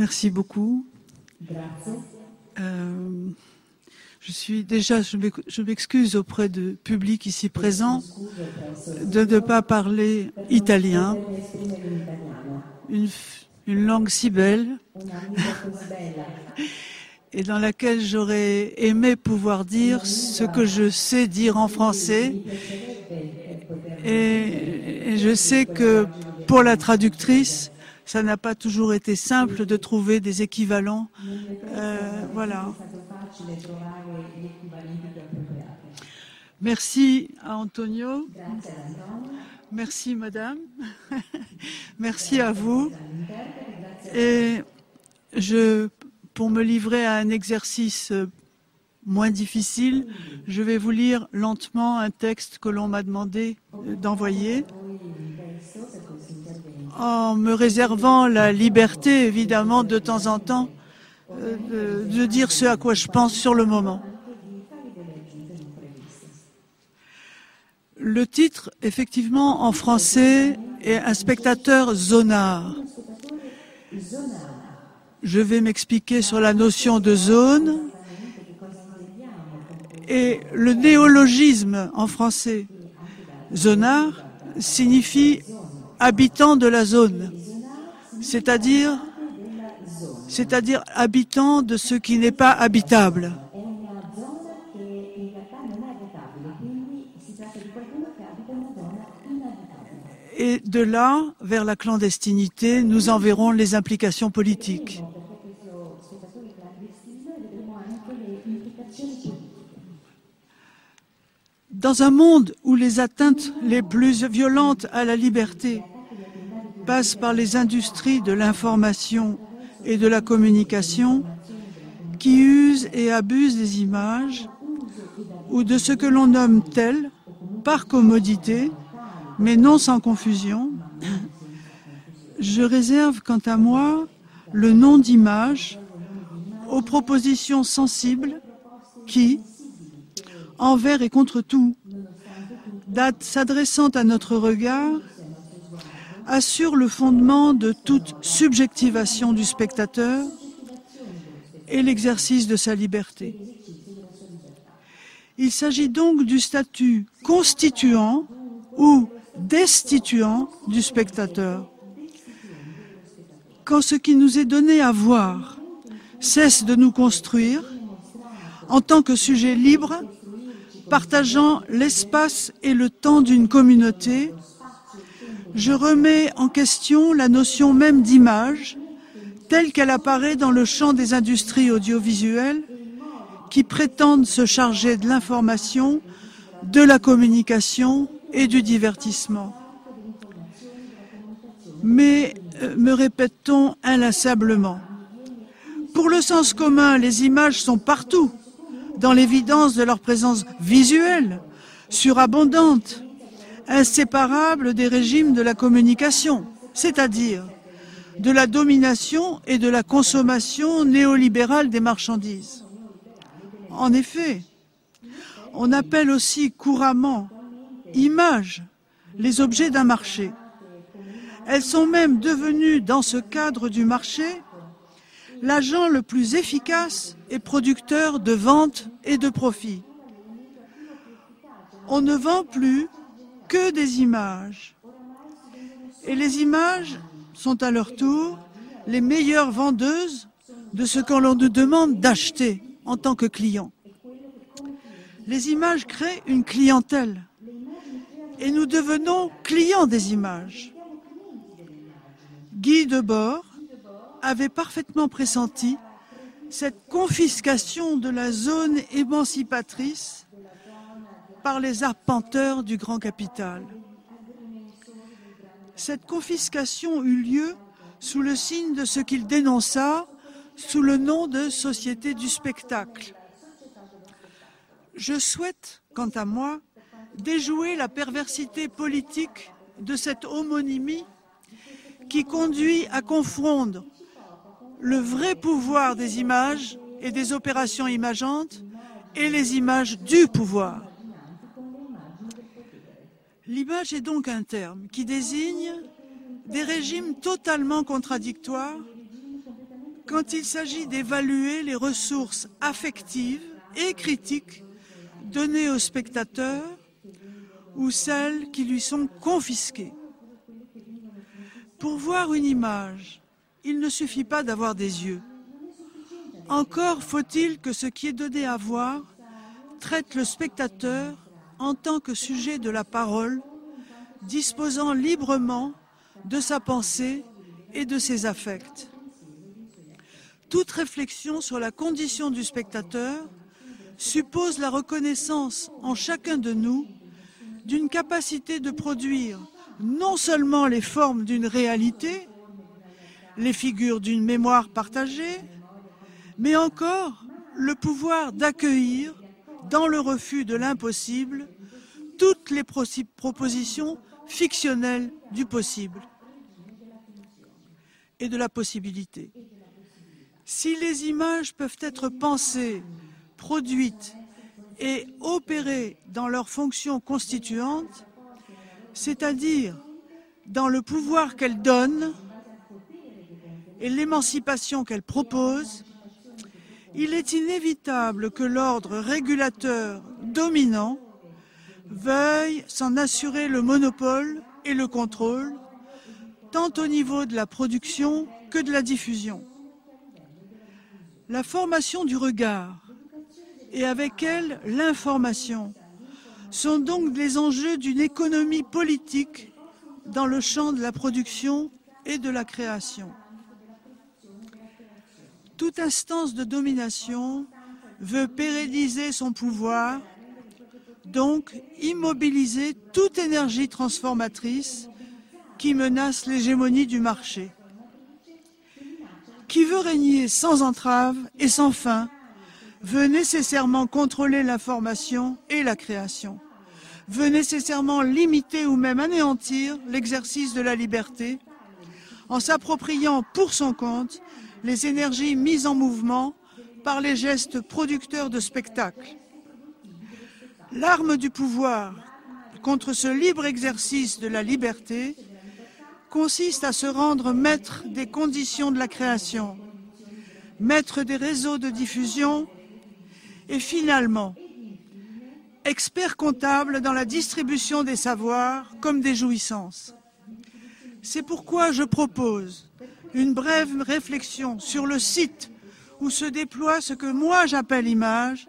Merci beaucoup. Euh, je suis déjà, je m'ex- je m'excuse auprès du public ici présent de ne pas parler italien, une, langue si belle et dans laquelle j'aurais aimé pouvoir dire ce que je sais dire en français. et je sais que pour la traductrice, ça n'a pas toujours été simple de trouver des équivalents. Euh, voilà. Merci à Antonio. Merci madame. Merci à vous. Et je, pour me livrer à un exercice moins difficile, je vais vous lire lentement un texte que l'on m'a demandé euh, d'envoyer, en me réservant la liberté, évidemment, de temps en temps, euh, de, dire ce à quoi je pense sur le moment. Le titre, effectivement, en français, est Un spectateur zonard. Je vais m'expliquer sur la notion de zone et le néologisme en français. Zonard signifie habitant de la zone, c'est-à-dire c'est-à-dire habitant de ce qui n'est pas habitable. Et de là, vers la clandestinité, nous en verrons les implications politiques. Dans un monde où les atteintes les plus violentes à la liberté passent par les industries de l'information et de la communication, qui usent et abusent des images ou de ce que l'on nomme tel par commodité, mais non sans confusion, je réserve quant à moi le nom d'image aux propositions sensibles qui, envers et contre tout, s'adressant à notre regard, assure le fondement de toute subjectivation du spectateur et l'exercice de sa liberté. Il s'agit donc du statut constituant ou destituant du spectateur. Quand ce qui nous est donné à voir cesse de nous construire, en tant que sujet libre, partageant l'espace et le temps d'une communauté, je remets en question la notion même d'image, telle qu'elle apparaît dans le champ des industries audiovisuelles, qui prétendent se charger de l'information, de la communication et du divertissement. Mais, euh, me répète-t-on inlassablement, pour le sens commun, les images sont partout, dans l'évidence de leur présence visuelle, surabondante, inséparable des régimes de la communication, c'est-à-dire de la domination et de la consommation néolibérale des marchandises. En effet, on appelle aussi couramment images les objets d'un marché. Elles sont même devenues, dans ce cadre du marché, l'agent le plus efficace et producteur de vente et de profit. On ne vend plus que des images. Et les images sont à leur tour les meilleures vendeuses de ce qu'on nous demande d'acheter en tant que client. Les images créent une clientèle et nous devenons clients des images. Guy Debord avait parfaitement pressenti cette confiscation de la zone émancipatrice par les arpenteurs du grand capital. Cette confiscation eut lieu sous le signe de ce qu'il dénonça sous le nom de Société du spectacle. Je souhaite, quant à moi, déjouer la perversité politique de cette homonymie qui conduit à confondre le vrai pouvoir des images et des opérations imageantes et les images du pouvoir. L'image est donc un terme qui désigne des régimes totalement contradictoires quand il s'agit d'évaluer les ressources affectives et critiques données au spectateur ou celles qui lui sont confisquées. Pour voir une image, il ne suffit pas d'avoir des yeux. Encore faut-il que ce qui est donné à voir traite le spectateur en tant que sujet de la parole, disposant librement de sa pensée et de ses affects. Toute réflexion sur la condition du spectateur suppose la reconnaissance en chacun de nous d'une capacité de produire non seulement les formes d'une réalité, les figures d'une mémoire partagée, mais encore le pouvoir d'accueillir, dans le refus de l'impossible, toutes les propositions fictionnelles du possible et de la possibilité. Si les images peuvent être pensées, produites et opérées dans leur fonction constituante, c'est-à-dire dans le pouvoir qu'elles donnent et l'émancipation qu'elles proposent, il est inévitable que l'ordre régulateur dominant veuille s'en assurer le monopole et le contrôle, tant au niveau de la production que de la diffusion. La formation du regard et avec elle l'information sont donc les enjeux d'une économie politique dans le champ de la production et de la création. Toute instance de domination veut pérenniser son pouvoir, donc immobiliser toute énergie transformatrice qui menace l'hégémonie du marché. Qui veut régner sans entrave et sans fin veut nécessairement contrôler l'information et la création, veut nécessairement limiter ou même anéantir l'exercice de la liberté en s'appropriant pour son compte les énergies mises en mouvement par les gestes producteurs de spectacles. L'arme du pouvoir contre ce libre exercice de la liberté consiste à se rendre maître des conditions de la création, maître des réseaux de diffusion et finalement, expert comptable dans la distribution des savoirs comme des jouissances. C'est pourquoi je propose une brève réflexion sur le site où se déploie ce que moi j'appelle image,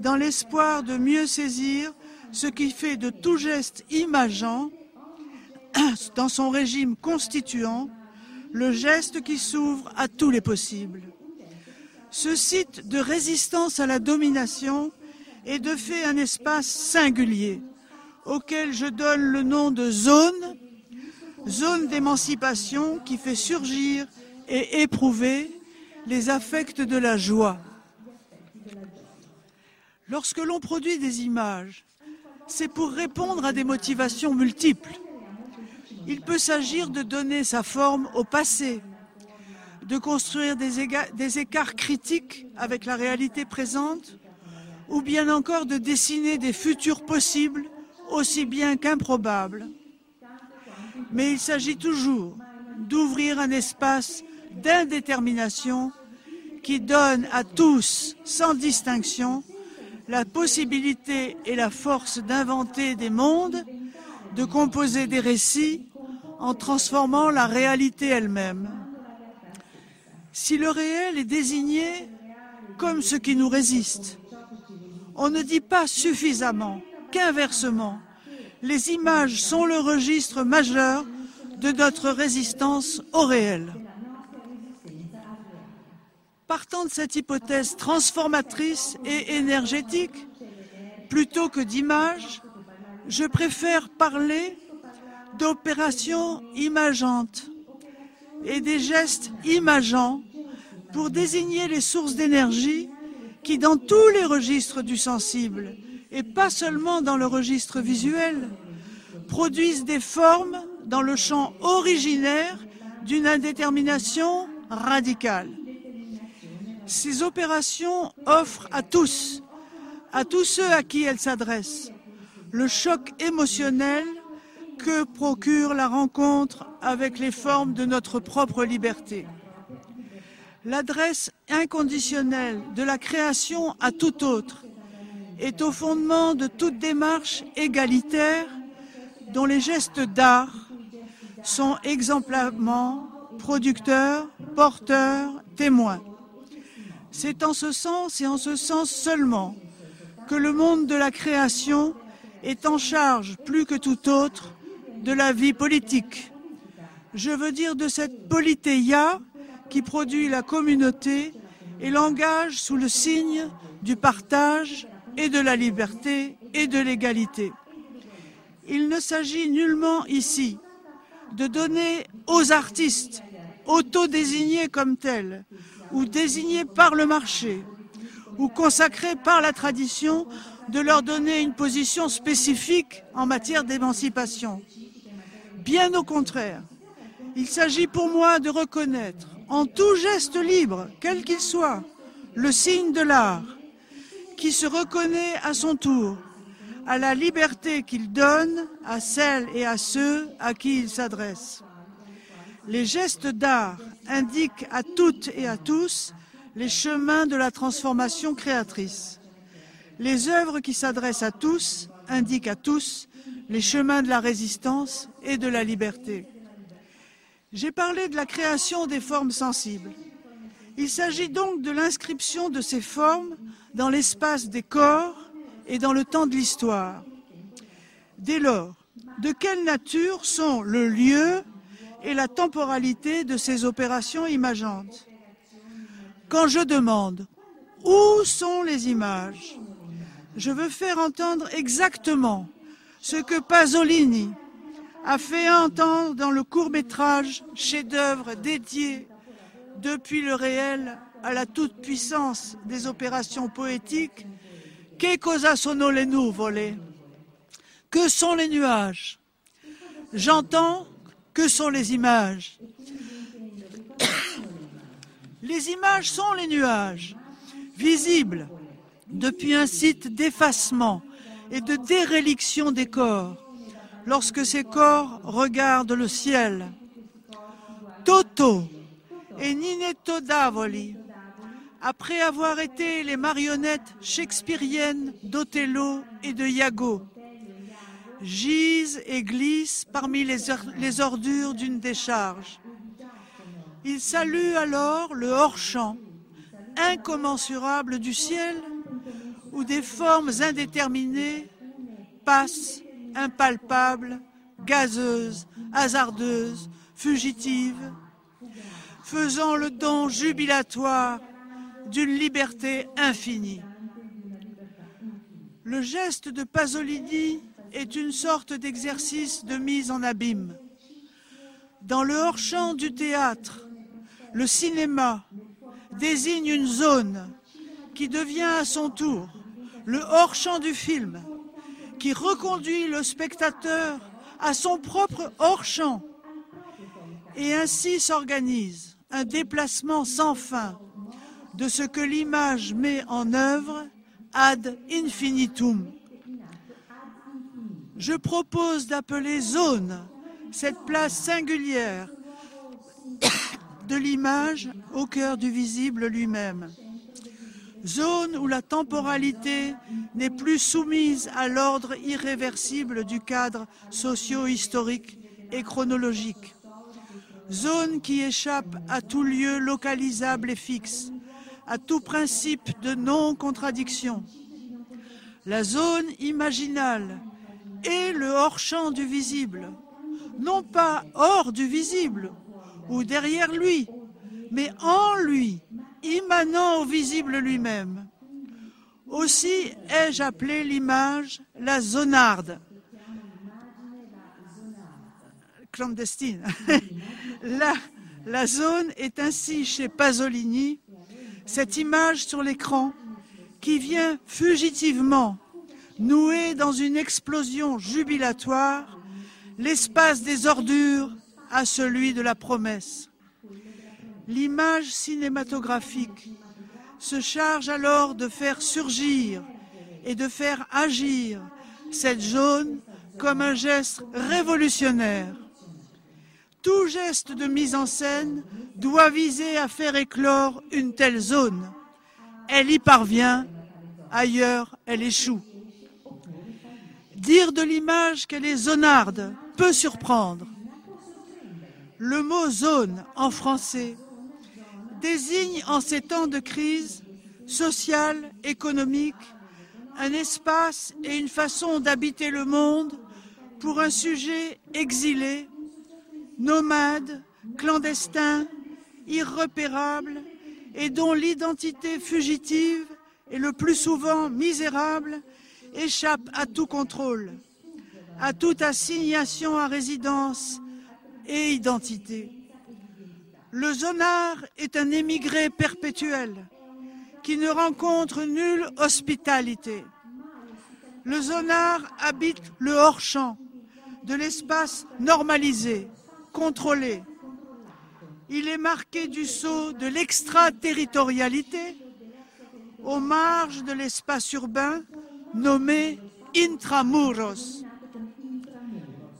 dans l'espoir de mieux saisir ce qui fait de tout geste imageant, dans son régime constituant, le geste qui s'ouvre à tous les possibles. Ce site de résistance à la domination est de fait un espace singulier auquel je donne le nom de zone, zone d'émancipation qui fait surgir et éprouver les affects de la joie. Lorsque l'on produit des images, c'est pour répondre à des motivations multiples. Il peut s'agir de donner sa forme au passé, de construire des, écarts critiques avec la réalité présente, ou bien encore de dessiner des futurs possibles aussi bien qu'improbables. Mais il s'agit toujours d'ouvrir un espace d'indétermination qui donne à tous, sans distinction, la possibilité et la force d'inventer des mondes, de composer des récits en transformant la réalité elle-même. Si le réel est désigné comme ce qui nous résiste, on ne dit pas suffisamment qu'inversement, les images sont le registre majeur de notre résistance au réel. Partant de cette hypothèse transformatrice et énergétique, plutôt que d'images, je préfère parler d'opérations imageantes et des gestes imageants pour désigner les sources d'énergie qui, dans tous les registres du sensible, et pas seulement dans le registre visuel, produisent des formes dans le champ originaire d'une indétermination radicale. Ces opérations offrent à tous, à tous ceux à qui elles s'adressent, le choc émotionnel que procure la rencontre avec les formes de notre propre liberté. L'adresse inconditionnelle de la création à tout autre est au fondement de toute démarche égalitaire dont les gestes d'art sont exemplairement producteurs, porteurs, témoins. C'est en ce sens et en ce sens seulement que le monde de la création est en charge plus que tout autre de la vie politique. Je veux dire de cette politéia qui produit la communauté et l'engage sous le signe du partage et de la liberté et de l'égalité. Il ne s'agit nullement ici de donner aux artistes autodésignés comme tels ou désignés par le marché ou consacrés par la tradition de leur donner une position spécifique en matière d'émancipation. Bien au contraire, il s'agit pour moi de reconnaître en tout geste libre, quel qu'il soit, le signe de l'art, qui se reconnaît à son tour à la liberté qu'il donne à celles et à ceux à qui il s'adresse. Les gestes d'art indiquent à toutes et à tous les chemins de la transformation créatrice. Les œuvres qui s'adressent à tous indiquent à tous les chemins de la résistance et de la liberté. J'ai parlé de la création des formes sensibles. Il s'agit donc de l'inscription de ces formes dans l'espace des corps et dans le temps de l'histoire. Dès lors, de quelle nature sont le lieu et la temporalité de ces opérations imageantes? Quand je demande où sont les images, je veux faire entendre exactement ce que Pasolini a fait entendre dans le court-métrage chef-d'œuvre dédié depuis le réel à la toute-puissance des opérations poétiques Que cosa sono le nuvole? Que sont les nuages? J'entends que sont les images. Les images sont les nuages, visibles depuis un site d'effacement et de déréliction des corps, lorsque ces corps regardent le ciel. Toto et Ninetto Davoli après avoir été les marionnettes shakespeariennes d'Othello et de Iago, gisent et glissent parmi les, ordures d'une décharge. Ils saluent alors le hors-champ, incommensurable du ciel, où des formes indéterminées passent, impalpables, gazeuses, hasardeuses, fugitives, faisant le don jubilatoire d'une liberté infinie. Le geste de Pasolini est une sorte d'exercice de mise en abîme. Dans le hors-champ du théâtre, le cinéma désigne une zone qui devient à son tour le hors-champ du film, qui reconduit le spectateur à son propre hors-champ. Et ainsi s'organise un déplacement sans fin de ce que l'image met en œuvre ad infinitum. Je propose d'appeler zone cette place singulière de l'image au cœur du visible lui-même. Zone où la temporalité n'est plus soumise à l'ordre irréversible du cadre socio-historique et chronologique. Zone qui échappe à tout lieu localisable et fixe, à tout principe de non-contradiction. La zone imaginale est le hors-champ du visible, non pas hors du visible ou derrière lui, mais en lui, immanent au visible lui-même. Aussi ai-je appelé l'image la zonarde, clandestine. la, la zone est ainsi chez Pasolini cette image sur l'écran qui vient fugitivement nouer dans une explosion jubilatoire l'espace des ordures à celui de la promesse. L'image cinématographique se charge alors de faire surgir et de faire agir cette jaune comme un geste révolutionnaire. Tout geste de mise en scène doit viser à faire éclore une telle zone. Elle y parvient, ailleurs elle échoue. Dire de l'image qu'elle est zonarde peut surprendre. Le mot zone en français désigne en ces temps de crise sociale, économique, un espace et une façon d'habiter le monde pour un sujet exilé, nomade, clandestin, irrepérable et dont l'identité fugitive et le plus souvent misérable échappe à tout contrôle, à toute assignation à résidence et identité. Le zonard est un émigré perpétuel qui ne rencontre nulle hospitalité. Le zonard habite le hors-champ de l'espace normalisé, contrôlé. Il est marqué du sceau de l'extraterritorialité aux marges de l'espace urbain nommé intramuros.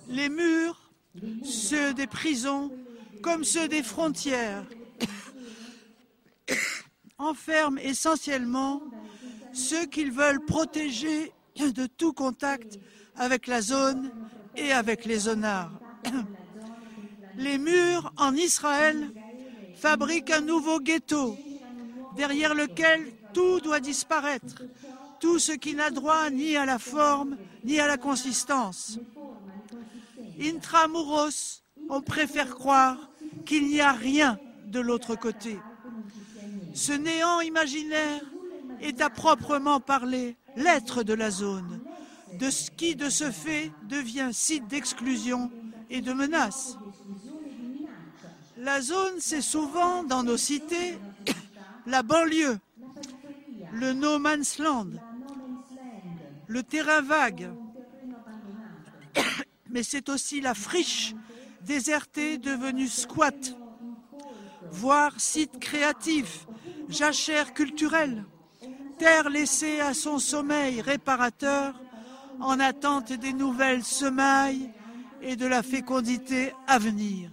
Les murs, ceux des prisons comme ceux des frontières, enferment essentiellement ceux qu'ils veulent protéger de tout contact avec la zone et avec les zonards. Les murs en Israël fabriquent un nouveau ghetto derrière lequel tout doit disparaître, tout ce qui n'a droit ni à la forme ni à la consistance. Intramuros, on préfère croire qu'il n'y a rien de l'autre côté. Ce néant imaginaire est à proprement parler l'être de la zone, de ce qui de ce fait devient site d'exclusion et de menace. La zone, c'est souvent dans nos cités la banlieue, le no man's land, le terrain vague, mais c'est aussi la friche désertée devenue squat, voire site créatif, jachère culturelle, terre laissée à son sommeil réparateur en attente des nouvelles semailles et de la fécondité à venir.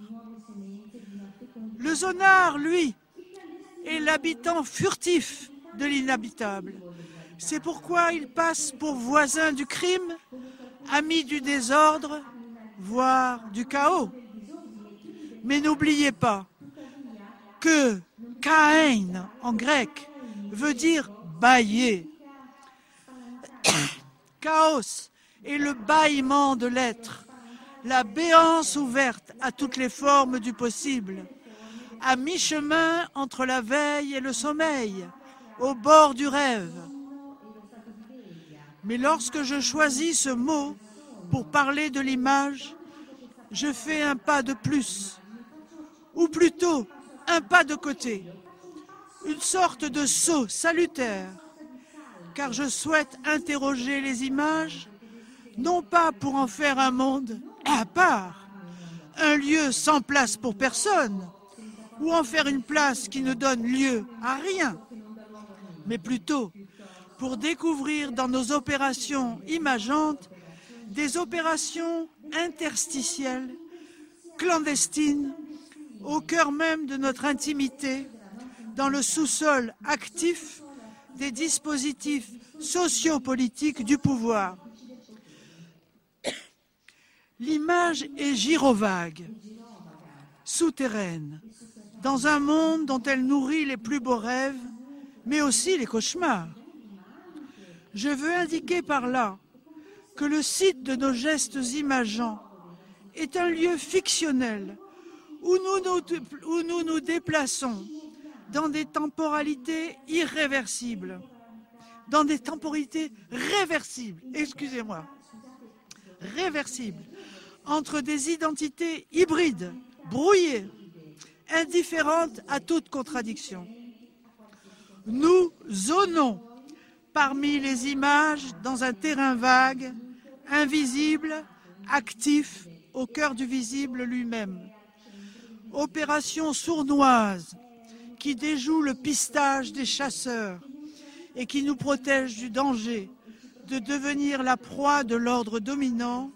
Le zonard, lui, est l'habitant furtif de l'inhabitable. C'est pourquoi il passe pour voisin du crime, ami du désordre, voire du chaos. Mais n'oubliez pas que Caïn en grec veut dire bailler. Chaos est le bâillement de l'être, la béance ouverte à toutes les formes du possible, à mi-chemin entre la veille et le sommeil, au bord du rêve. Mais lorsque je choisis ce mot pour parler de l'image, je fais un pas de plus, ou plutôt un pas de côté, une sorte de saut salutaire, car je souhaite interroger les images, non pas pour en faire un monde à part, un lieu sans place pour personne, ou en faire une place qui ne donne lieu à rien, mais plutôt pour découvrir dans nos opérations imageantes des opérations interstitielles, clandestines, au cœur même de notre intimité, dans le sous-sol actif des dispositifs sociopolitiques du pouvoir. L'image est gyrovague, souterraine, dans un monde dont elle nourrit les plus beaux rêves, mais aussi les cauchemars. Je veux indiquer par là que le site de nos gestes imageants est un lieu fictionnel où nous nous, déplaçons dans des temporalités irréversibles, dans des temporalités réversibles, excusez-moi, réversibles, entre des identités hybrides, brouillées, indifférentes à toute contradiction. Nous zonons parmi les images dans un terrain vague, invisible, actif, au cœur du visible lui-même. Opération sournoise qui déjoue le pistage des chasseurs et qui nous protège du danger de devenir la proie de l'ordre dominant,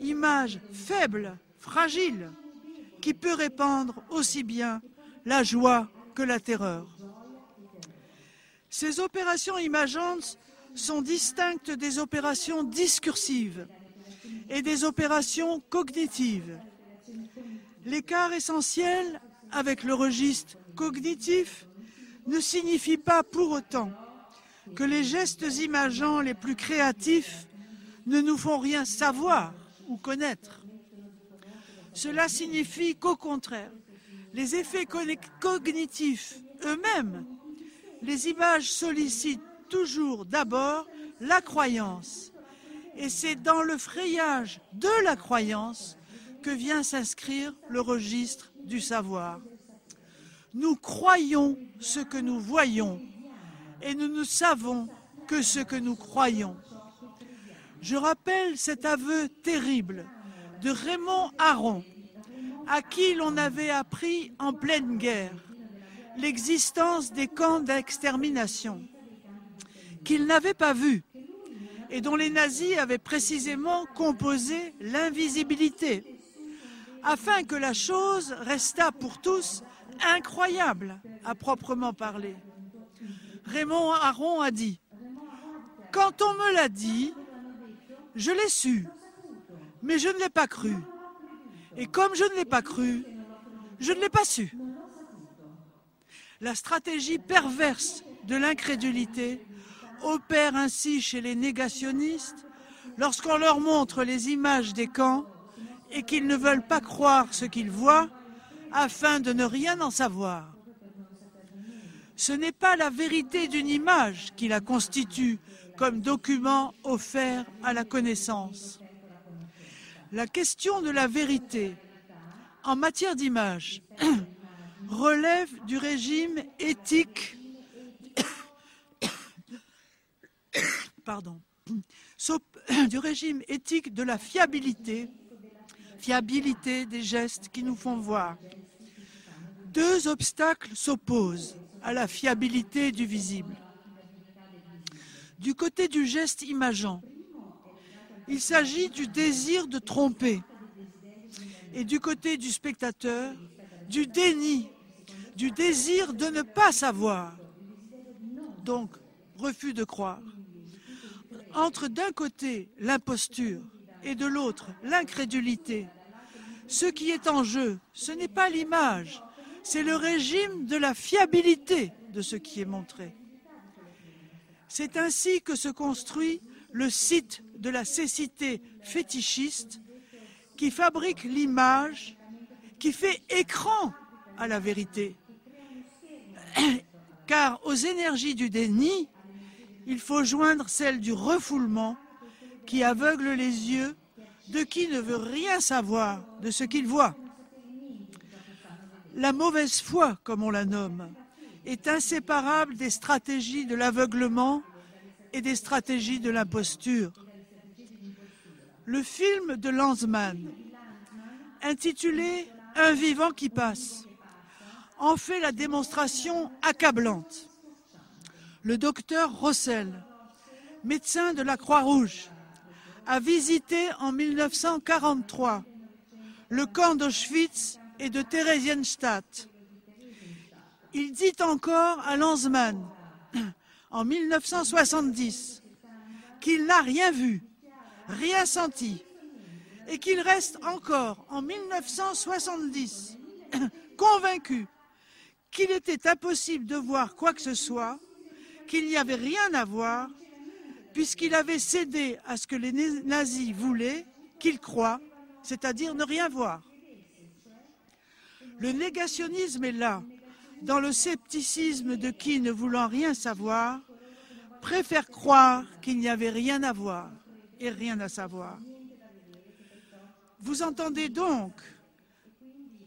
image faible, fragile, qui peut répandre aussi bien la joie que la terreur. Ces opérations imageantes sont distinctes des opérations discursives et des opérations cognitives. L'écart essentiel avec le registre cognitif ne signifie pas pour autant que les gestes imageants les plus créatifs ne nous font rien savoir ou connaître. Cela signifie qu'au contraire, les effets cognitifs eux-mêmes, les images sollicitent toujours d'abord la croyance. Et c'est dans le frayage de la croyance que vient s'inscrire le registre du savoir. Nous croyons ce que nous voyons et nous ne savons que ce que nous croyons. Je rappelle cet aveu terrible de Raymond Aron, à qui l'on avait appris en pleine guerre l'existence des camps d'extermination, qu'il n'avait pas vu et dont les nazis avaient précisément composé l'invisibilité, afin que la chose restât pour tous incroyable à proprement parler. Raymond Aron a dit Quand on me l'a dit, je l'ai su, mais je ne l'ai pas cru. Et comme je ne l'ai pas cru, je ne l'ai pas su. La stratégie perverse de l'incrédulité opère ainsi chez les négationnistes lorsqu'on leur montre les images des camps et qu'ils ne veulent pas croire ce qu'ils voient afin de ne rien en savoir. Ce n'est pas la vérité d'une image qui la constitue comme document offert à la connaissance. La question de la vérité en matière d'image relève du régime éthique du régime éthique de la fiabilité, fiabilité des gestes qui nous font voir. Deux obstacles s'opposent à la fiabilité du visible. Du côté du geste imageant, il s'agit du désir de tromper. Et du côté du spectateur, du déni, du désir de ne pas savoir. Donc, refus de croire. Entre d'un côté l'imposture et de l'autre l'incrédulité, ce qui est en jeu, ce n'est pas l'image, c'est le régime de la fiabilité de ce qui est montré. C'est ainsi que se construit le site de la cécité fétichiste qui fabrique l'image, qui fait écran à la vérité. Car aux énergies du déni, il faut joindre celle du refoulement qui aveugle les yeux de qui ne veut rien savoir de ce qu'il voit. La mauvaise foi, comme on la nomme, est inséparable des stratégies de l'aveuglement et des stratégies de l'imposture. Le film de Lanzmann, intitulé Un vivant qui passe, en fait la démonstration accablante. Le docteur Rossel, médecin de la Croix-Rouge, a visité en 1943 le camp d'Auschwitz et de Theresienstadt il dit encore à Lanzmann, en 1970, qu'il n'a rien vu, rien senti, et qu'il reste encore en 1970 convaincu qu'il était impossible de voir quoi que ce soit, qu'il n'y avait rien à voir, puisqu'il avait cédé à ce que les nazis voulaient qu'il croit, c'est-à-dire ne rien voir. Le négationnisme est là, dans le scepticisme de qui, ne voulant rien savoir, préfère croire qu'il n'y avait rien à voir et rien à savoir. Vous entendez donc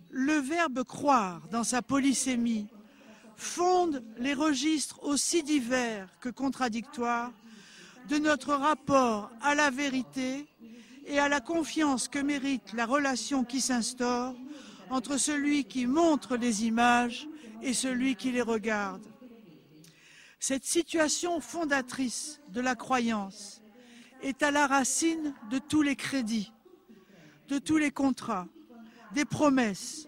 le verbe croire dans sa polysémie fonde les registres aussi divers que contradictoires de notre rapport à la vérité et à la confiance que mérite la relation qui s'instaure entre celui qui montre les images et celui qui les regarde. Cette situation fondatrice de la croyance est à la racine de tous les crédits, de tous les contrats, des promesses,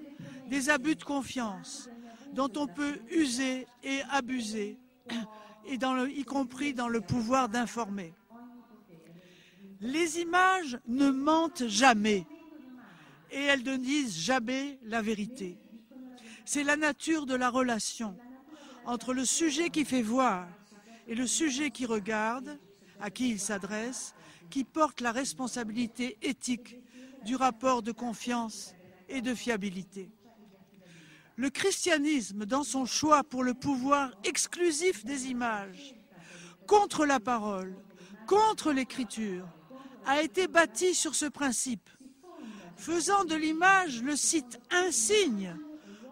des abus de confiance dont on peut user et abuser, y compris dans le pouvoir d'informer. Les images ne mentent jamais et elles ne disent jamais la vérité. C'est la nature de la relation entre le sujet qui fait voir et le sujet qui regarde, à qui il s'adresse, qui porte la responsabilité éthique du rapport de confiance et de fiabilité. Le christianisme, dans son choix pour le pouvoir exclusif des images, contre la parole, contre l'écriture, a été bâti sur ce principe, faisant de l'image le site insigne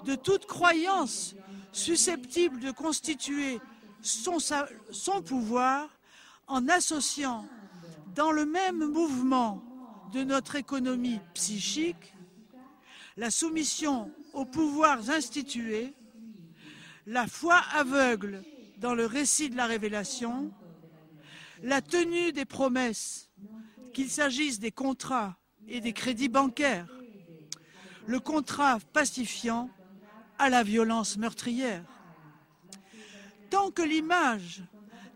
de toute croyance susceptible de constituer son, pouvoir en associant dans le même mouvement de notre économie psychique la soumission aux pouvoirs institués, la foi aveugle dans le récit de la révélation, la tenue des promesses, qu'il s'agisse des contrats et des crédits bancaires, le contrat pacifiant à la violence meurtrière. Tant que l'image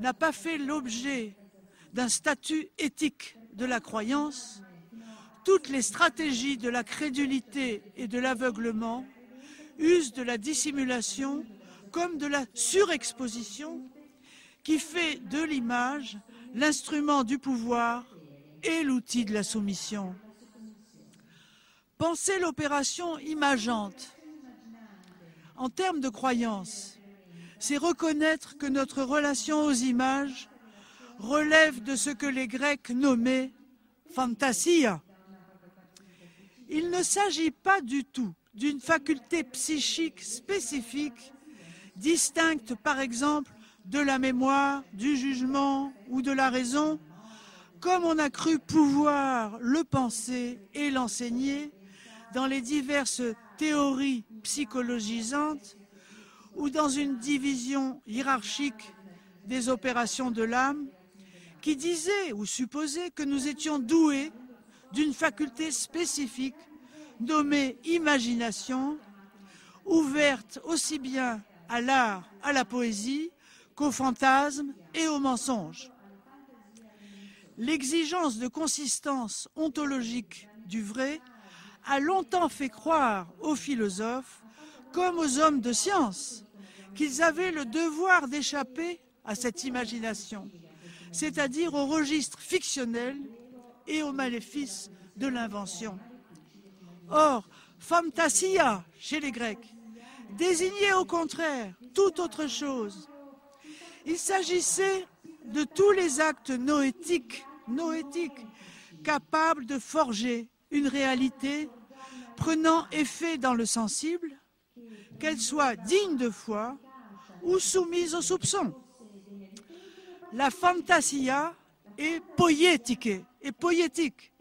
n'a pas fait l'objet d'un statut éthique de la croyance, toutes les stratégies de la crédulité et de l'aveuglement usent de la dissimulation comme de la surexposition qui fait de l'image l'instrument du pouvoir et l'outil de la soumission. Pensez l'opération imageante. En termes de croyance, c'est reconnaître que notre relation aux images relève de ce que les Grecs nommaient fantasia. Il ne s'agit pas du tout d'une faculté psychique spécifique, distincte par exemple de la mémoire, du jugement ou de la raison, comme on a cru pouvoir le penser et l'enseigner dans les diverses théories psychologisantes ou dans une division hiérarchique des opérations de l'âme qui disait ou supposait que nous étions doués d'une faculté spécifique nommée imagination, ouverte aussi bien à l'art, à la poésie, qu'au fantasme et au mensonge. L'exigence de consistance ontologique du vrai a longtemps fait croire aux philosophes, comme aux hommes de science, qu'ils avaient le devoir d'échapper à cette imagination, c'est-à-dire au registre fictionnel et aux maléfices de l'invention. Or, fantasia chez les Grecs désignait au contraire toute autre chose. Il s'agissait de tous les actes noétiques, noétiques capables de forger une réalité prenant effet dans le sensible, qu'elle soit digne de foi ou soumise au soupçon. La fantasia est poétique, est poétique.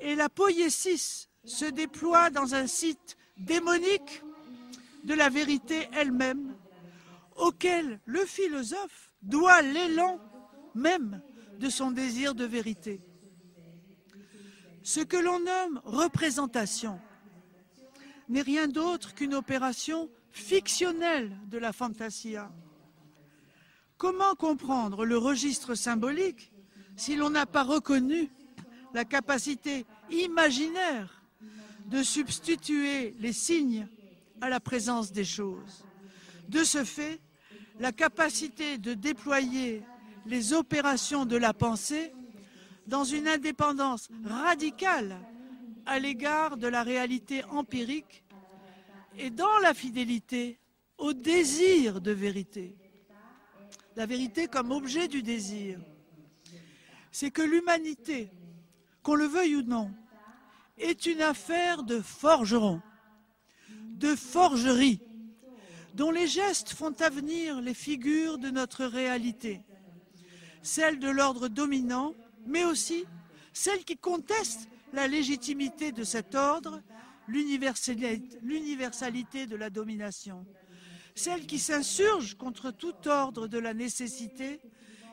Et la poésis se déploie dans un site démonique de la vérité elle-même, auquel le philosophe doit l'élan même de son désir de vérité. Ce que l'on nomme représentation n'est rien d'autre qu'une opération fictionnelle de la fantasia. Comment comprendre le registre symbolique si l'on n'a pas reconnu la capacité imaginaire de substituer les signes à la présence des choses? De ce fait, la capacité de déployer les opérations de la pensée dans une indépendance radicale à l'égard de la réalité empirique et dans la fidélité au désir de vérité. La vérité comme objet du désir. C'est que l'humanité, qu'on le veuille ou non, est une affaire de forgeron, de forgerie, dont les gestes font avenir les figures de notre réalité, celles de l'ordre dominant, mais aussi celles qui contestent la légitimité de cet ordre, l'universalité de la domination, celles qui s'insurgent contre tout ordre de la nécessité,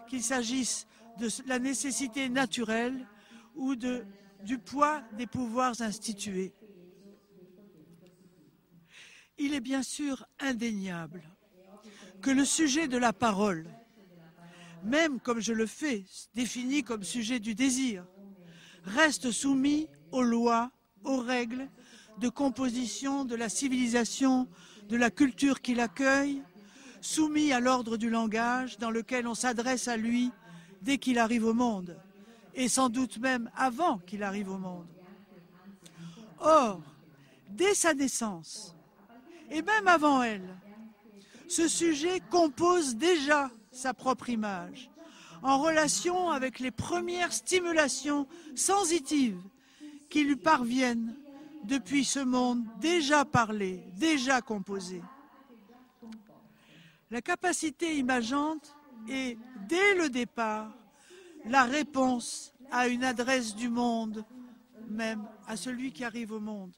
qu'il s'agisse de la nécessité naturelle ou du poids des pouvoirs institués. Il est bien sûr indéniable que le sujet de la parole, même comme je le fais, défini comme sujet du désir, reste soumis aux lois, aux règles de composition de la civilisation, de la culture qui l'accueille, soumis à l'ordre du langage dans lequel on s'adresse à lui dès qu'il arrive au monde, et sans doute même avant qu'il arrive au monde. Or, dès sa naissance, et même avant elle, ce sujet compose déjà sa propre image, en relation avec les premières stimulations sensitives qui lui parviennent depuis ce monde déjà parlé, déjà composé. La capacité imageante est, dès le départ, la réponse à une adresse du monde, même à celui qui arrive au monde.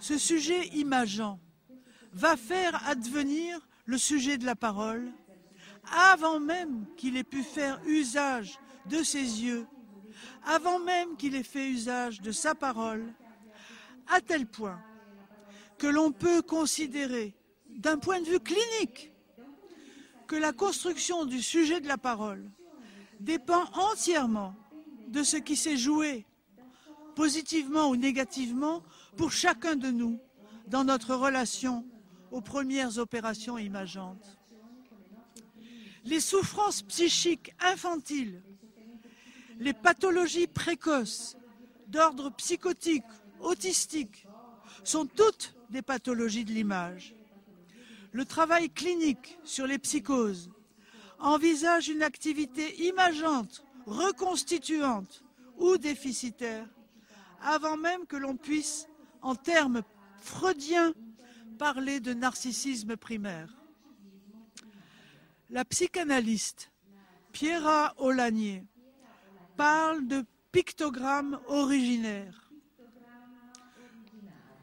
Ce sujet imageant va faire advenir le sujet de la parole avant même qu'il ait pu faire usage de ses yeux, avant même qu'il ait fait usage de sa parole, à tel point que l'on peut considérer, d'un point de vue clinique, que la construction du sujet de la parole dépend entièrement de ce qui s'est joué, positivement ou négativement, pour chacun de nous dans notre relation aux premières opérations imageantes. Les souffrances psychiques infantiles, les pathologies précoces d'ordre psychotique, autistique, sont toutes des pathologies de l'image. Le travail clinique sur les psychoses envisage une activité imageante, reconstituante ou déficitaire, avant même que l'on puisse, en termes freudiens, parler de narcissisme primaire. La psychanalyste Pierra Olanier parle de pictogramme originaire.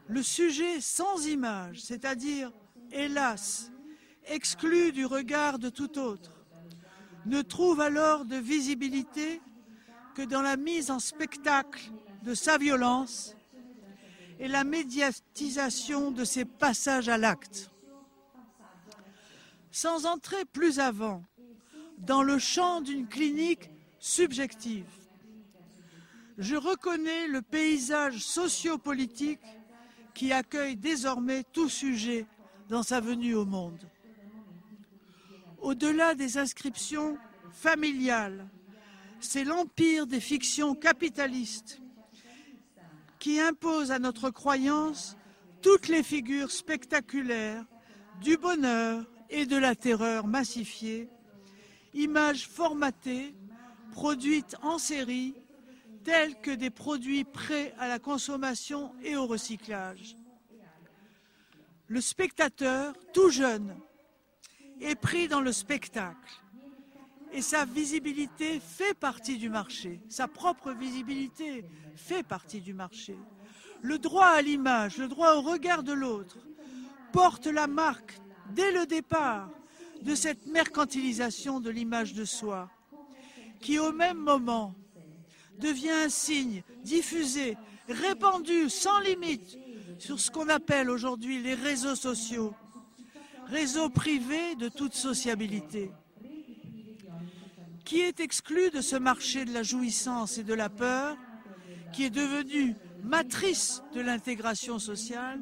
Le sujet sans image, c'est-à-dire, hélas, exclu du regard de tout autre, ne trouve alors de visibilité que dans la mise en spectacle de sa violence et la médiatisation de ses passages à l'acte. Sans entrer plus avant dans le champ d'une clinique subjective, je reconnais le paysage sociopolitique qui accueille désormais tout sujet dans sa venue au monde. Au-delà des inscriptions familiales, c'est l'empire des fictions capitalistes qui impose à notre croyance toutes les figures spectaculaires du bonheur et de la terreur massifiée, images formatées, produites en série, telles que des produits prêts à la consommation et au recyclage. Le spectateur, tout jeune, est pris dans le spectacle et sa visibilité fait partie du marché, sa propre visibilité fait partie du marché. Le droit à l'image, le droit au regard de l'autre porte la marque dès le départ de cette mercantilisation de l'image de soi, qui au même moment devient un signe diffusé, répandu sans limite sur ce qu'on appelle aujourd'hui les réseaux sociaux, réseaux privés de toute sociabilité. Qui est exclu de ce marché de la jouissance et de la peur, qui est devenu matrice de l'intégration sociale,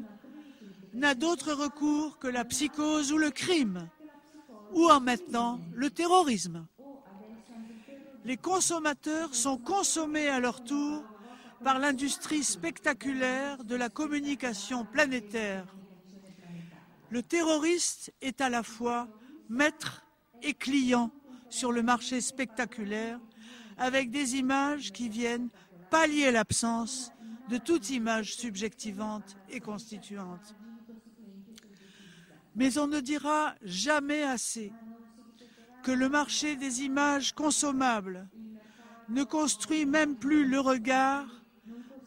n'a d'autre recours que la psychose ou le crime, ou en maintenant le terrorisme. Les consommateurs sont consommés à leur tour par l'industrie spectaculaire de la communication planétaire. Le terroriste est à la fois maître et client sur le marché spectaculaire avec des images qui viennent pallier l'absence de toute image subjectivante et constituante. Mais on ne dira jamais assez que le marché des images consommables ne construit même plus le regard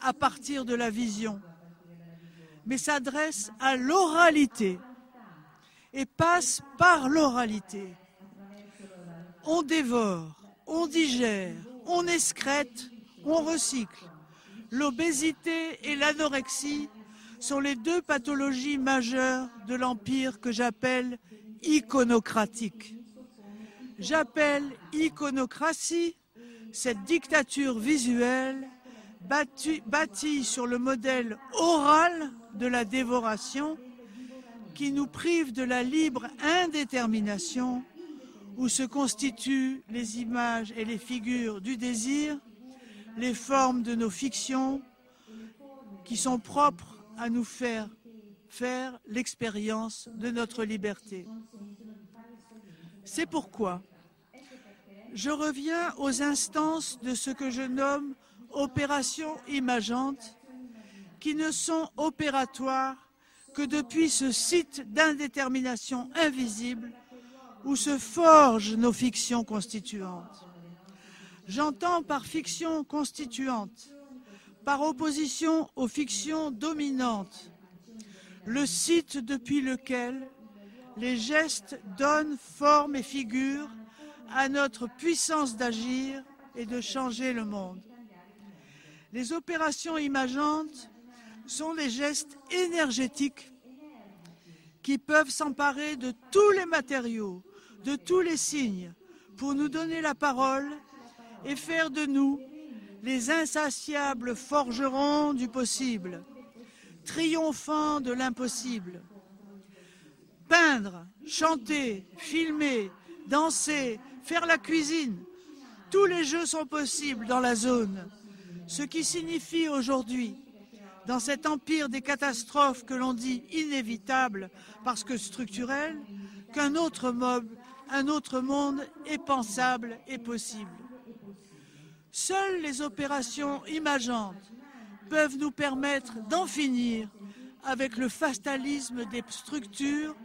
à partir de la vision, mais s'adresse à l'oralité et passe par l'oralité. On dévore, on digère, on excrète, on recycle. L'obésité et l'anorexie sont les deux pathologies majeures de l'Empire que j'appelle iconocratique. J'appelle iconocratie cette dictature visuelle bâtie sur le modèle oral de la dévoration qui nous prive de la libre indétermination où se constituent les images et les figures du désir, les formes de nos fictions qui sont propres à nous faire faire l'expérience de notre liberté. C'est pourquoi je reviens aux instances de ce que je nomme opérations imageantes, qui ne sont opératoires que depuis ce site d'indétermination invisible où se forgent nos fictions constituantes. J'entends par fiction constituante, par opposition aux fictions dominantes, le site depuis lequel les gestes donnent forme et figure à notre puissance d'agir et de changer le monde. Les opérations imageantes sont les gestes énergétiques qui peuvent s'emparer de tous les matériaux, de tous les signes, pour nous donner la parole et faire de nous les insatiables forgerons du possible, triomphant de l'impossible. Peindre, chanter, filmer, danser, faire la cuisine, tous les jeux sont possibles dans la zone, ce qui signifie aujourd'hui, dans cet empire des catastrophes que l'on dit inévitable parce que structurel, qu'un autre autre monde est pensable et possible. Seules les opérations imageantes peuvent nous permettre d'en finir avec le fatalisme des structures,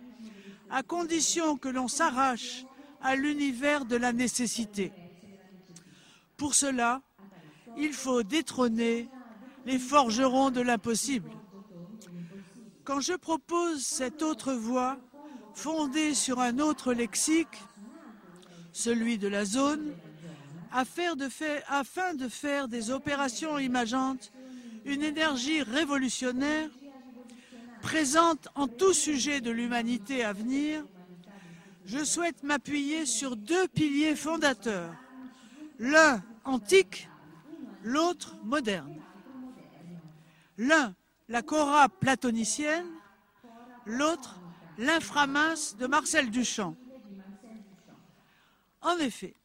à condition que l'on s'arrache à l'univers de la nécessité. Pour cela, il faut détrôner les forgerons de l'impossible. Quand je propose cette autre voie, fondée sur un autre lexique, celui de la zone, afin de faire, des opérations imageantes une énergie révolutionnaire, présente en tout sujet de l'humanité à venir, je souhaite m'appuyer sur deux piliers fondateurs, l'un antique, l'autre moderne. L'un, la Cora platonicienne, l'autre, l'inframince de Marcel Duchamp. En effet,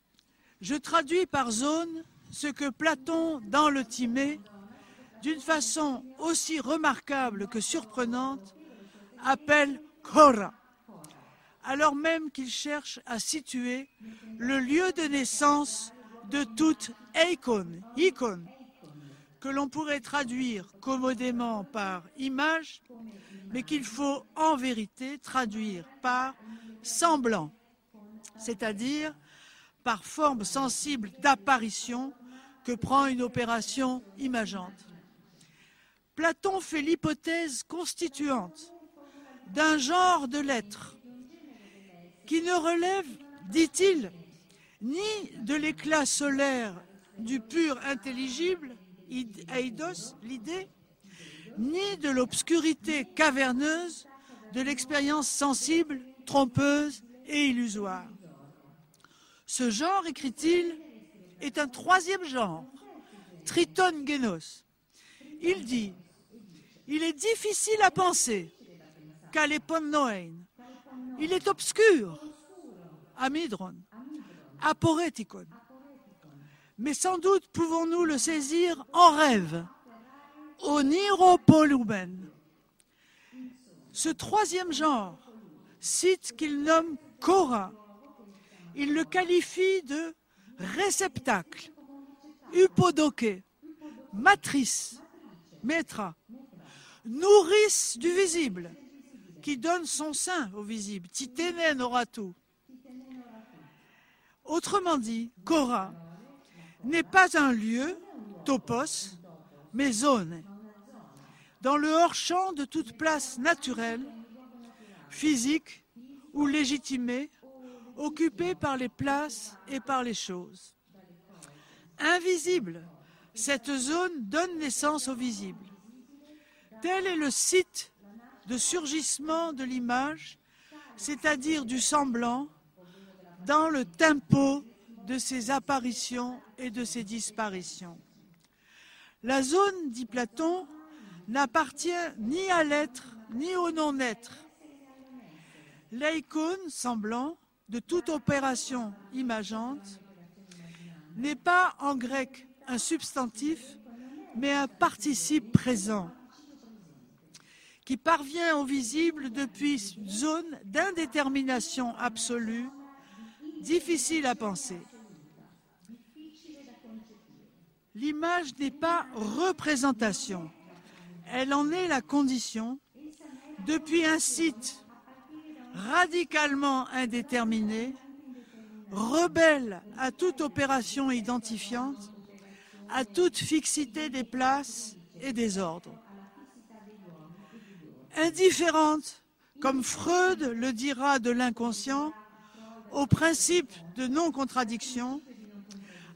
je traduis par zone ce que Platon, dans le Timée, d'une façon aussi remarquable que surprenante, appelle Cora, alors même qu'il cherche à situer le lieu de naissance de toute icône, que l'on pourrait traduire commodément par image, mais qu'il faut en vérité traduire par semblant, c'est-à-dire par forme sensible d'apparition que prend une opération imageante. Platon fait l'hypothèse constituante d'un genre de lettres qui ne relève, dit-il, ni de l'éclat solaire du pur intelligible, eidos, l'idée, ni de l'obscurité caverneuse de l'expérience sensible, trompeuse et illusoire. Ce genre, écrit-il, est un troisième genre, triton genos. Il dit Il est difficile à penser qu'à noen. Il est obscur, amidron aporetikon. Mais sans doute pouvons-nous le saisir en rêve, au niropolumen. Ce troisième genre cite qu'il nomme Kora. Il le qualifie de réceptacle, upodoke, matrice, metra, nourrice du visible, qui donne son sein au visible, titenen oratu. Autrement dit, Kora n'est pas un lieu, topos, mais zone, dans le hors-champ de toute place naturelle, physique ou légitimée, occupée par les places et par les choses. Invisible, cette zone donne naissance au visible. Tel est le site de surgissement de l'image, c'est-à-dire du semblant, dans le tempo de ses apparitions et de ses disparitions. La zone, dit Platon, n'appartient ni à l'être ni au non-être. L'icône semblant de toute opération imageante n'est pas en grec un substantif, mais un participe présent qui parvient au visible depuis une zone d'indétermination absolue, difficile à penser. L'image n'est pas représentation, elle en est la condition depuis un site radicalement indéterminé, rebelle à toute opération identifiante, à toute fixité des places et des ordres. Indifférente, comme Freud le dira de l'inconscient, au principe de non-contradiction,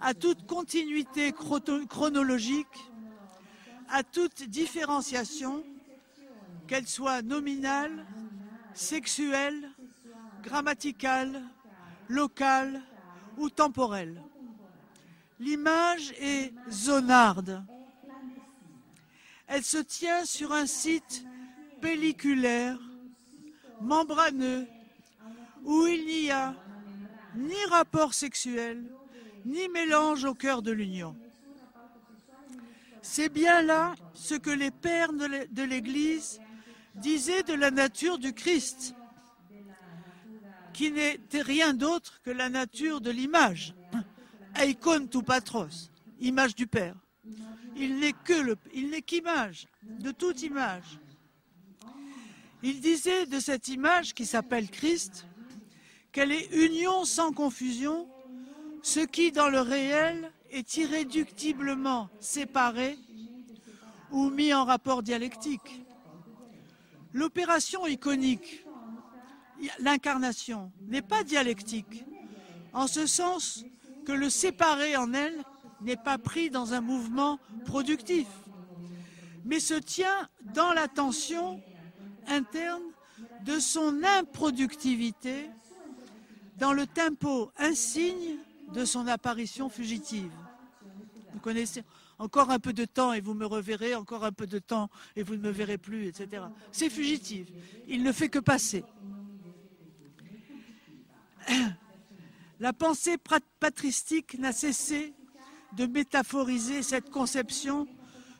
à toute continuité chronologique, à toute différenciation, qu'elle soit nominale, sexuelle, grammaticale, locale ou temporelle. L'image est zonarde. Elle se tient sur un site pelliculaire, membraneux, où il n'y a ni rapport sexuel, ni mélange au cœur de l'union. C'est bien là ce que les pères de l'Église disaient de la nature du Christ, qui n'était rien d'autre que la nature de l'image. Eikon tu patros, image du Père. Il n'est que le, il n'est qu'image, de toute image. Il disait de cette image qui s'appelle Christ qu'elle est union sans confusion, ce qui dans le réel est irréductiblement séparé ou mis en rapport dialectique. L'opération iconique, l'incarnation, n'est pas dialectique, en ce sens que le séparé en elle n'est pas pris dans un mouvement productif, mais se tient dans la tension interne de son improductivité, dans le tempo insigne de son apparition fugitive. Vous connaissez encore un peu de temps et vous me reverrez, encore un peu de temps et vous ne me verrez plus, etc. C'est fugitif. Il ne fait que passer. La pensée patristique n'a cessé de métaphoriser cette conception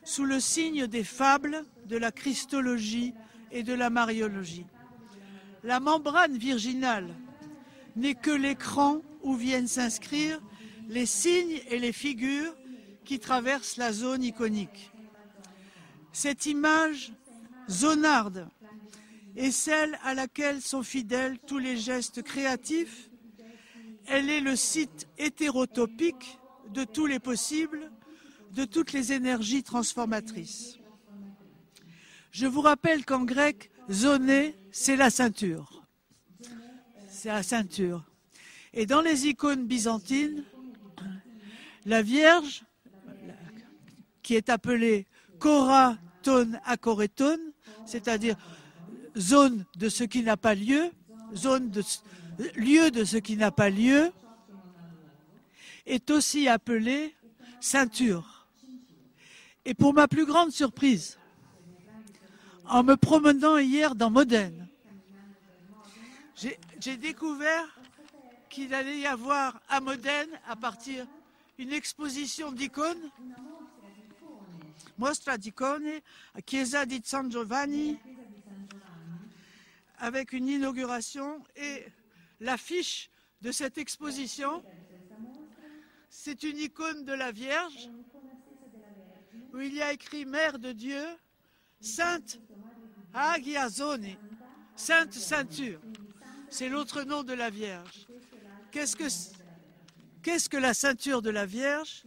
sous le signe des fables, de la christologie et de la mariologie. La membrane virginale n'est que l'écran où viennent s'inscrire les signes et les figures qui traversent la zone iconique. Cette image zonarde est celle à laquelle sont fidèles tous les gestes créatifs elle est le site hétérotopique de tous les possibles, de toutes les énergies transformatrices. Je vous rappelle qu'en grec, zoné, c'est la ceinture. C'est la ceinture. Et dans les icônes byzantines, la Vierge, qui est appelée Kora Ton c'est-à-dire zone de ce qui n'a pas lieu, zone lieu de ce qui n'a pas lieu, est aussi appelé ceinture. Et pour ma plus grande surprise, en me promenant hier dans Modène, j'ai découvert qu'il allait y avoir à Modène, à partir d'une exposition d'icônes, Mostra d'icônes, à Chiesa di San Giovanni, avec une inauguration et l'affiche de cette exposition. C'est une icône de la Vierge où il y a écrit Mère de Dieu, Sainte Agiazone, Sainte Ceinture. C'est l'autre nom de la Vierge. Qu'est-ce que, qu'est-ce que la ceinture de la Vierge?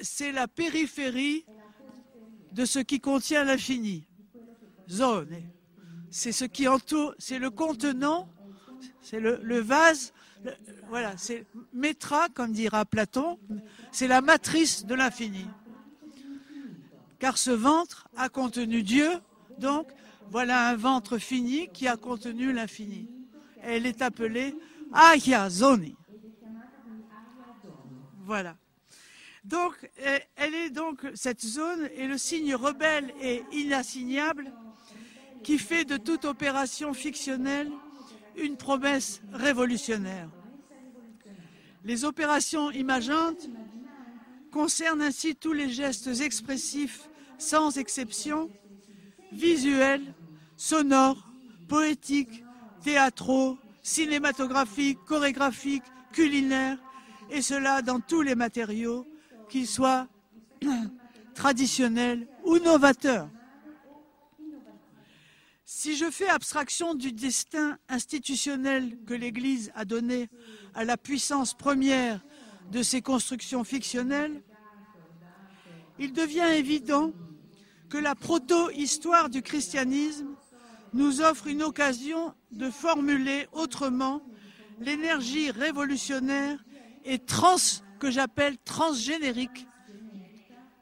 C'est la périphérie de ce qui contient l'infini. Zone c'est ce qui entoure, c'est le contenant, c'est le, vase, voilà, c'est Métra, comme dira Platon, c'est la matrice de l'infini. car ce ventre a contenu Dieu, donc voilà un ventre fini qui a contenu l'infini. Elle est appelée Ayazoni. Voilà. Euh, elle est donc, cette zone est le signe rebelle et inassignable qui fait de toute opération fictionnelle une promesse révolutionnaire. Les opérations imageantes concernent ainsi tous les gestes expressifs, sans exception, visuels, sonores, poétiques, théâtraux, cinématographiques, chorégraphiques, culinaires, et cela dans tous les matériaux, qu'ils soient traditionnels ou novateurs. Si je fais abstraction du destin institutionnel que l'Église a donné à la puissance première de ces constructions fictionnelles, il devient évident que la proto-histoire du christianisme nous offre une occasion de formuler autrement l'énergie révolutionnaire et trans, que j'appelle transgénérique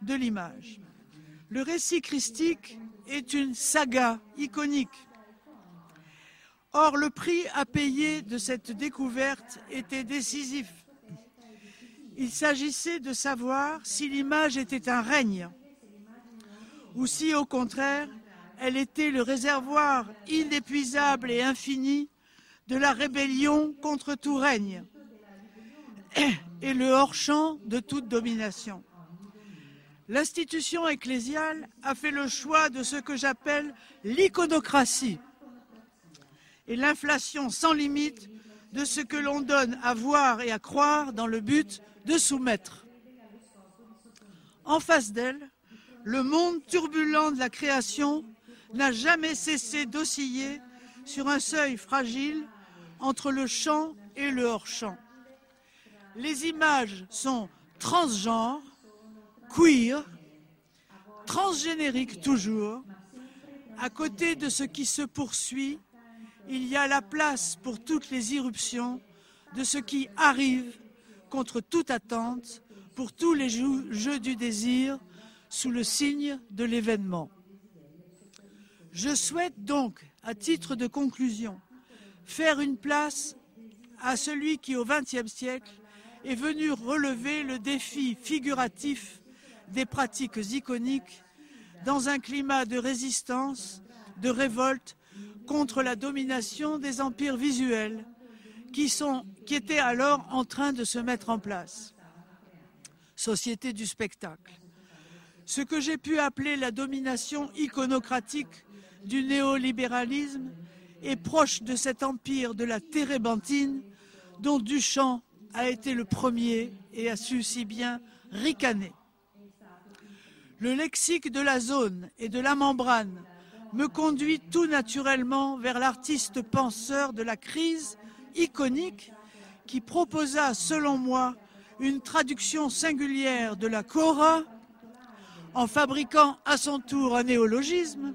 de l'image. Le récit christique est une saga iconique. Or, le prix à payer de cette découverte était décisif. Il s'agissait de savoir si l'image était un règne ou si, au contraire, elle était le réservoir inépuisable et infini de la rébellion contre tout règne et le hors-champ de toute domination. L'institution ecclésiale a fait le choix de ce que j'appelle l'iconocratie et l'inflation sans limite de ce que l'on donne à voir et à croire dans le but de soumettre. En face d'elle, le monde turbulent de la création n'a jamais cessé d'osciller sur un seuil fragile entre le champ et le hors-champ. Les images sont transgenres, queer, transgénériques toujours. À côté de ce qui se poursuit, il y a la place pour toutes les irruptions de ce qui arrive contre toute attente, pour tous les jeux du désir, sous le signe de l'événement. Je souhaite donc, à titre de conclusion, faire une place à celui qui, au XXe siècle, est venu relever le défi figuratif des pratiques iconiques dans un climat de résistance, de révolte contre la domination des empires visuels qui, étaient alors en train de se mettre en place. Société du spectacle. Ce que j'ai pu appeler la domination iconocratique du néolibéralisme est proche de cet empire de la térébenthine dont Duchamp a été le premier et a su si bien ricaner. Le lexique de la zone et de la membrane me conduit tout naturellement vers l'artiste penseur de la crise iconique qui proposa, selon moi, une traduction singulière de la Cora en fabriquant à son tour un néologisme,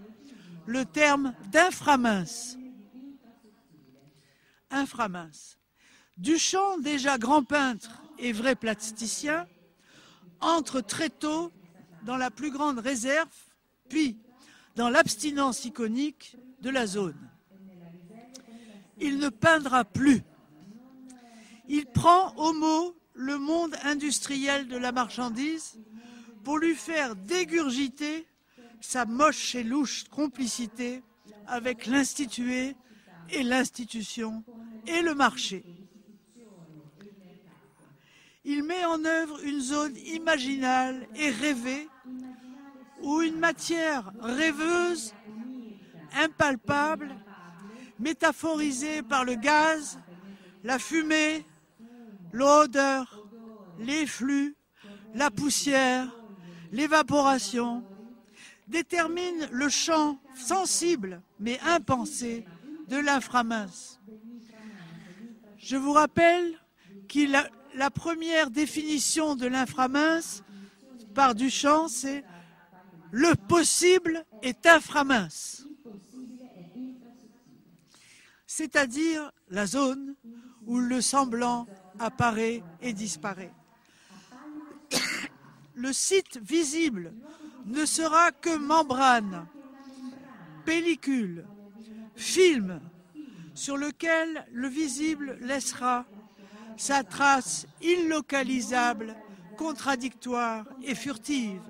le terme d'inframince. Inframince. Duchamp, déjà grand peintre et vrai plasticien, entre très tôt dans la plus grande réserve, puis dans l'abstinence iconique de la zone. Il ne peindra plus. Il prend au mot le monde industriel de la marchandise pour lui faire dégurgiter sa moche et louche complicité avec l'institué et l'institution et le marché il met en œuvre une zone imaginale et rêvée où une matière rêveuse, impalpable, métaphorisée par le gaz, la fumée, l'odeur, les flux, la poussière, l'évaporation, détermine le champ sensible mais impensé de l'inframince. Je vous rappelle qu'il a la première définition de l'inframince par Duchamp, c'est le possible est inframince. C'est-à-dire la zone où le semblant apparaît et disparaît. Le site visible ne sera que membrane, pellicule, film sur lequel le visible laissera sa trace illocalisable, contradictoire et furtive.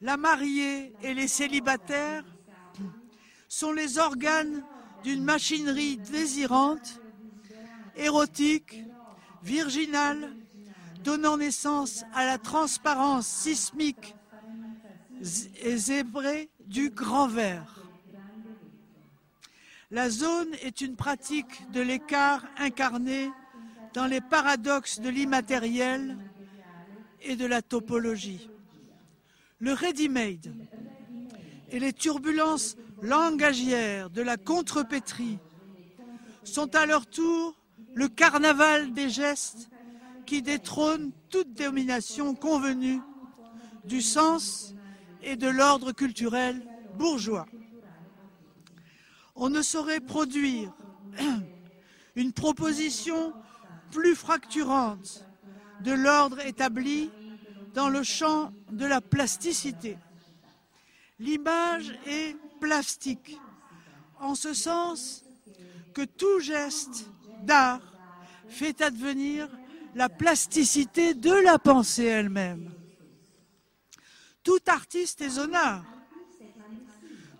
La mariée et les célibataires sont les organes d'une machinerie désirante, érotique, virginale, donnant naissance à la transparence sismique et zébrée du grand verre. La zone est une pratique de l'écart incarné dans les paradoxes de l'immatériel et de la topologie. Le ready-made et les turbulences langagières de la contrepétrie sont à leur tour le carnaval des gestes qui détrône toute domination convenue du sens et de l'ordre culturel bourgeois. On ne saurait produire une proposition plus fracturante de l'ordre établi dans le champ de la plasticité. L'image est plastique, en ce sens que tout geste d'art fait advenir la plasticité de la pensée elle-même. Tout artiste est zonard,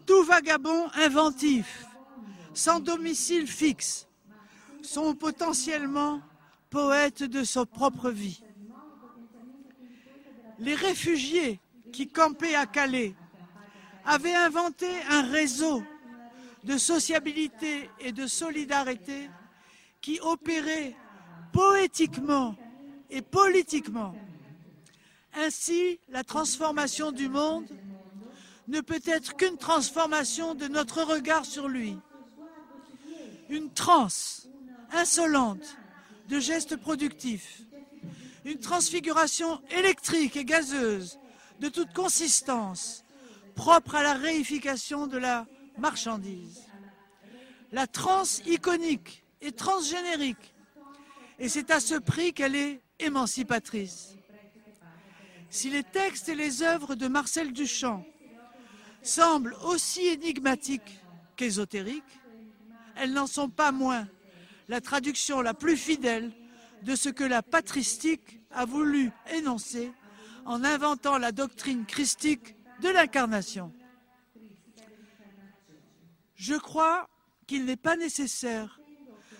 tout vagabond inventif, sans domicile fixe, sont potentiellement poètes de sa propre vie. Les réfugiés qui campaient à Calais avaient inventé un réseau de sociabilité et de solidarité qui opérait poétiquement et politiquement. Ainsi, la transformation du monde ne peut être qu'une transformation de notre regard sur lui. Une transe insolente de gestes productifs, une transfiguration électrique et gazeuse de toute consistance, propre à la réification de la marchandise. La transe iconique et transgénérique et c'est à ce prix qu'elle est émancipatrice. Si les textes et les œuvres de Marcel Duchamp semblent aussi énigmatiques qu'ésotériques, elles n'en sont pas moins la traduction la plus fidèle de ce que la patristique a voulu énoncer en inventant la doctrine christique de l'incarnation. Je crois qu'il n'est pas nécessaire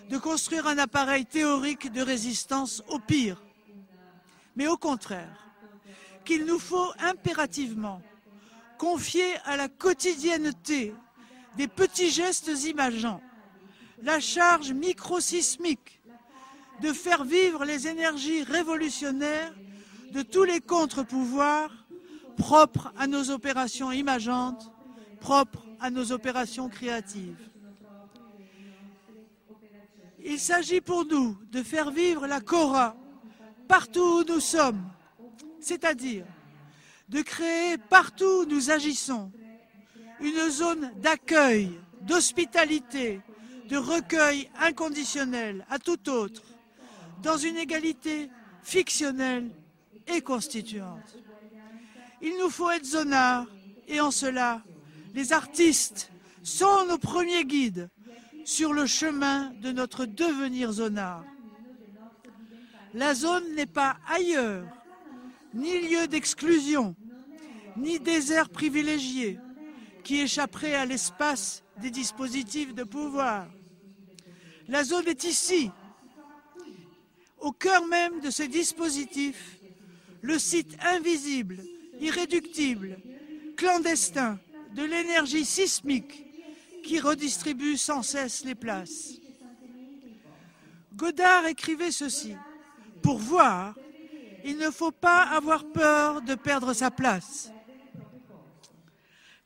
de construire un appareil théorique de résistance au pire, mais au contraire, qu'il nous faut impérativement confier à la quotidienneté des petits gestes imageants la charge microsismique de faire vivre les énergies révolutionnaires de tous les contre-pouvoirs propres à nos opérations imageantes, propres à nos opérations créatives. Il s'agit pour nous de faire vivre la Cora partout où nous sommes, c'est-à-dire de créer partout où nous agissons une zone d'accueil, d'hospitalité, de recueil inconditionnel à tout autre, dans une égalité fictionnelle et constituante. Il nous faut être zonards et en cela, les artistes sont nos premiers guides sur le chemin de notre devenir zonard. La zone n'est pas ailleurs, ni lieu d'exclusion, ni désert privilégié qui échapperait à l'espace des dispositifs de pouvoir. La zone est ici, au cœur même de ces dispositifs, le site invisible, irréductible, clandestin de l'énergie sismique qui redistribue sans cesse les places. Godard écrivait ceci. Pour voir, il ne faut pas avoir peur de perdre sa place.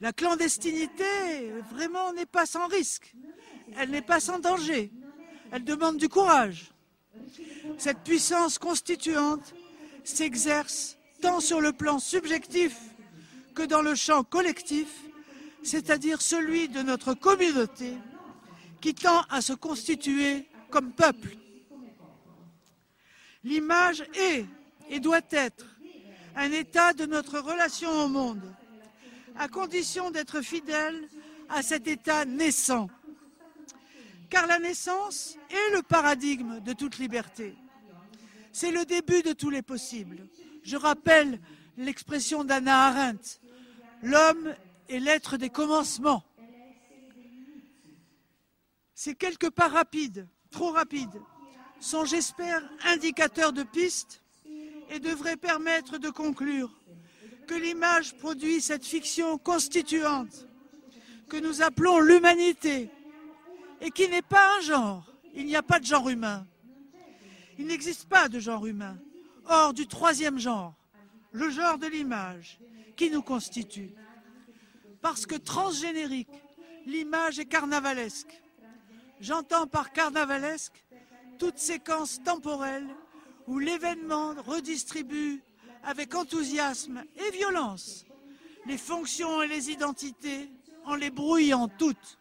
La clandestinité, vraiment, n'est pas sans risque. Elle n'est pas sans danger. Elle demande du courage. Cette puissance constituante s'exerce tant sur le plan subjectif que dans le champ collectif, c'est-à-dire celui de notre communauté qui tend à se constituer comme peuple. L'image est et doit être un état de notre relation au monde, à condition d'être fidèle à cet état naissant. Car la naissance est le paradigme de toute liberté. C'est le début de tous les possibles. Je rappelle l'expression d'Anna Arendt. L'homme est l'être des commencements. Ces quelques pas rapides, trop rapides, sont, j'espère, indicateurs de pistes et devraient permettre de conclure que l'image produit cette fiction constituante que nous appelons l'humanité et qui n'est pas un genre. Il n'y a pas de genre humain. Il n'existe pas de genre humain, hors du troisième genre, le genre de l'image, qui nous constitue. Parce que transgénérique, l'image est carnavalesque. J'entends par carnavalesque toute séquence temporelle où l'événement redistribue avec enthousiasme et violence les fonctions et les identités en les brouillant toutes.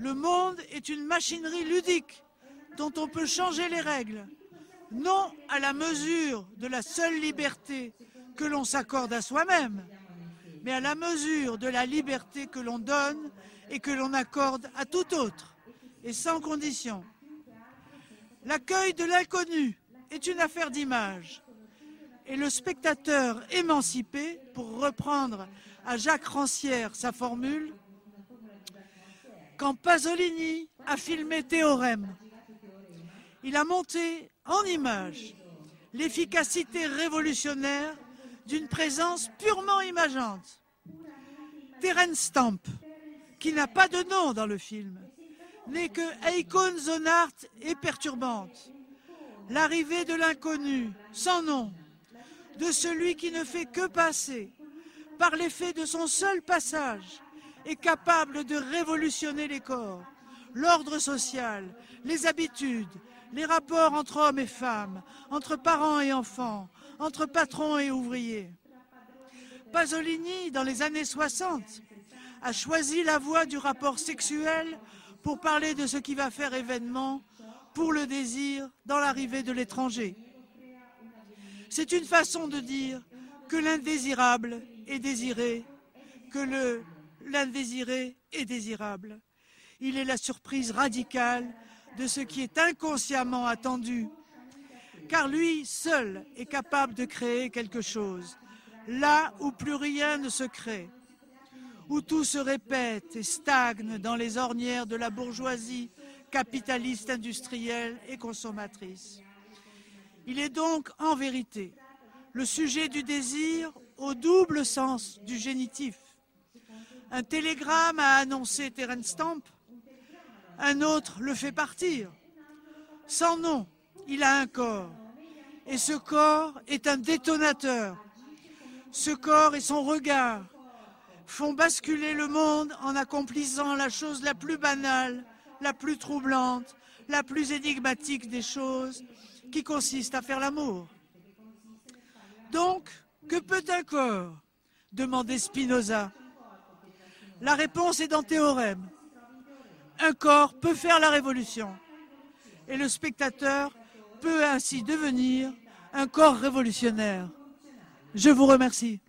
Le monde est une machinerie ludique dont on peut changer les règles, non à la mesure de la seule liberté que l'on s'accorde à soi-même, mais à la mesure de la liberté que l'on donne et que l'on accorde à tout autre, et sans condition. L'accueil de l'inconnu est une affaire d'image, et le spectateur émancipé, pour reprendre à Jacques Rancière sa formule, quand Pasolini a filmé Théorème, il a monté en image l'efficacité révolutionnaire d'une présence purement imageante. Terence Stamp, qui n'a pas de nom dans le film, n'est que icône zonarte et perturbante. L'arrivée de l'inconnu, sans nom, de celui qui ne fait que passer, par l'effet de son seul passage, est capable de révolutionner les corps, l'ordre social, les habitudes, les rapports entre hommes et femmes, entre parents et enfants, entre patrons et ouvriers. Pasolini, dans les années 60, a choisi la voie du rapport sexuel pour parler de ce qui va faire événement pour le désir dans l'arrivée de l'étranger. C'est une façon de dire que l'indésirable est désiré, que l'indésiré est désirable. Il est la surprise radicale de ce qui est inconsciemment attendu, car lui seul est capable de créer quelque chose, là où plus rien ne se crée, où tout se répète et stagne dans les ornières de la bourgeoisie capitaliste industrielle et consommatrice. Il est donc en vérité le sujet du désir au double sens du génitif. Un télégramme a annoncé Terence Stamp un autre le fait partir. Sans nom, il a un corps. Et ce corps est un détonateur. Ce corps et son regard font basculer le monde en accomplissant la chose la plus banale, la plus troublante, la plus énigmatique des choses, qui consiste à faire l'amour. Donc, que peut un corps? demandait Spinoza. La réponse est dans Théorème un corps peut faire la révolution. Et le spectateur peut ainsi devenir un corps révolutionnaire. Je vous remercie.